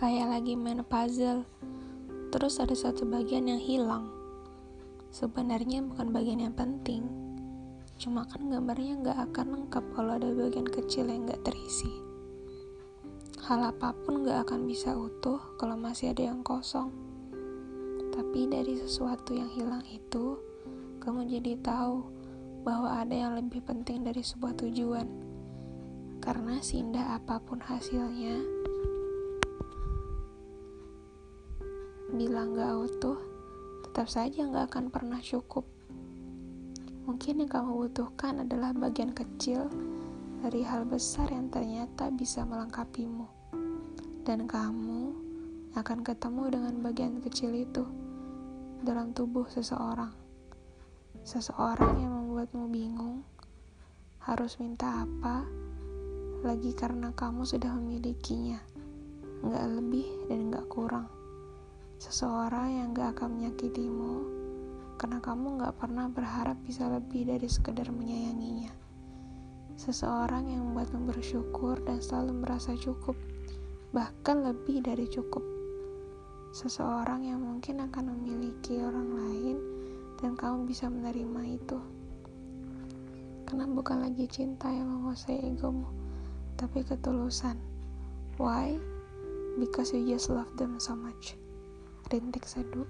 Kayak lagi main puzzle, terus ada satu bagian yang hilang. Sebenarnya bukan bagian yang penting, cuma kan gambarnya nggak akan lengkap kalau ada bagian kecil yang nggak terisi. Hal apa pun nggak akan bisa utuh kalau masih ada yang kosong. Tapi dari sesuatu yang hilang itu, kamu jadi tahu bahwa ada yang lebih penting dari sebuah tujuan. Karena seindah apa pun hasilnya, bilang gak utuh, tetap saja gak akan pernah cukup. Mungkin yang kamu butuhkan adalah bagian kecil dari hal besar yang ternyata bisa melengkapimu. Dan kamu akan ketemu dengan bagian kecil itu dalam tubuh seseorang. Seseorang yang membuatmu bingung harus minta apa lagi karena kamu sudah memilikinya. Nggak lebih dan nggak. Seseorang yang gak akan menyakitimu karena kamu gak pernah berharap bisa lebih dari sekedar menyayanginya. Seseorang yang membuatmu bersyukur dan selalu merasa cukup, bahkan lebih dari cukup. Seseorang yang mungkin akan memiliki orang lain dan kamu bisa menerima itu. Karena bukan lagi cinta yang menguasai egomu, tapi ketulusan. Why? Because you just love them so much rintik seduh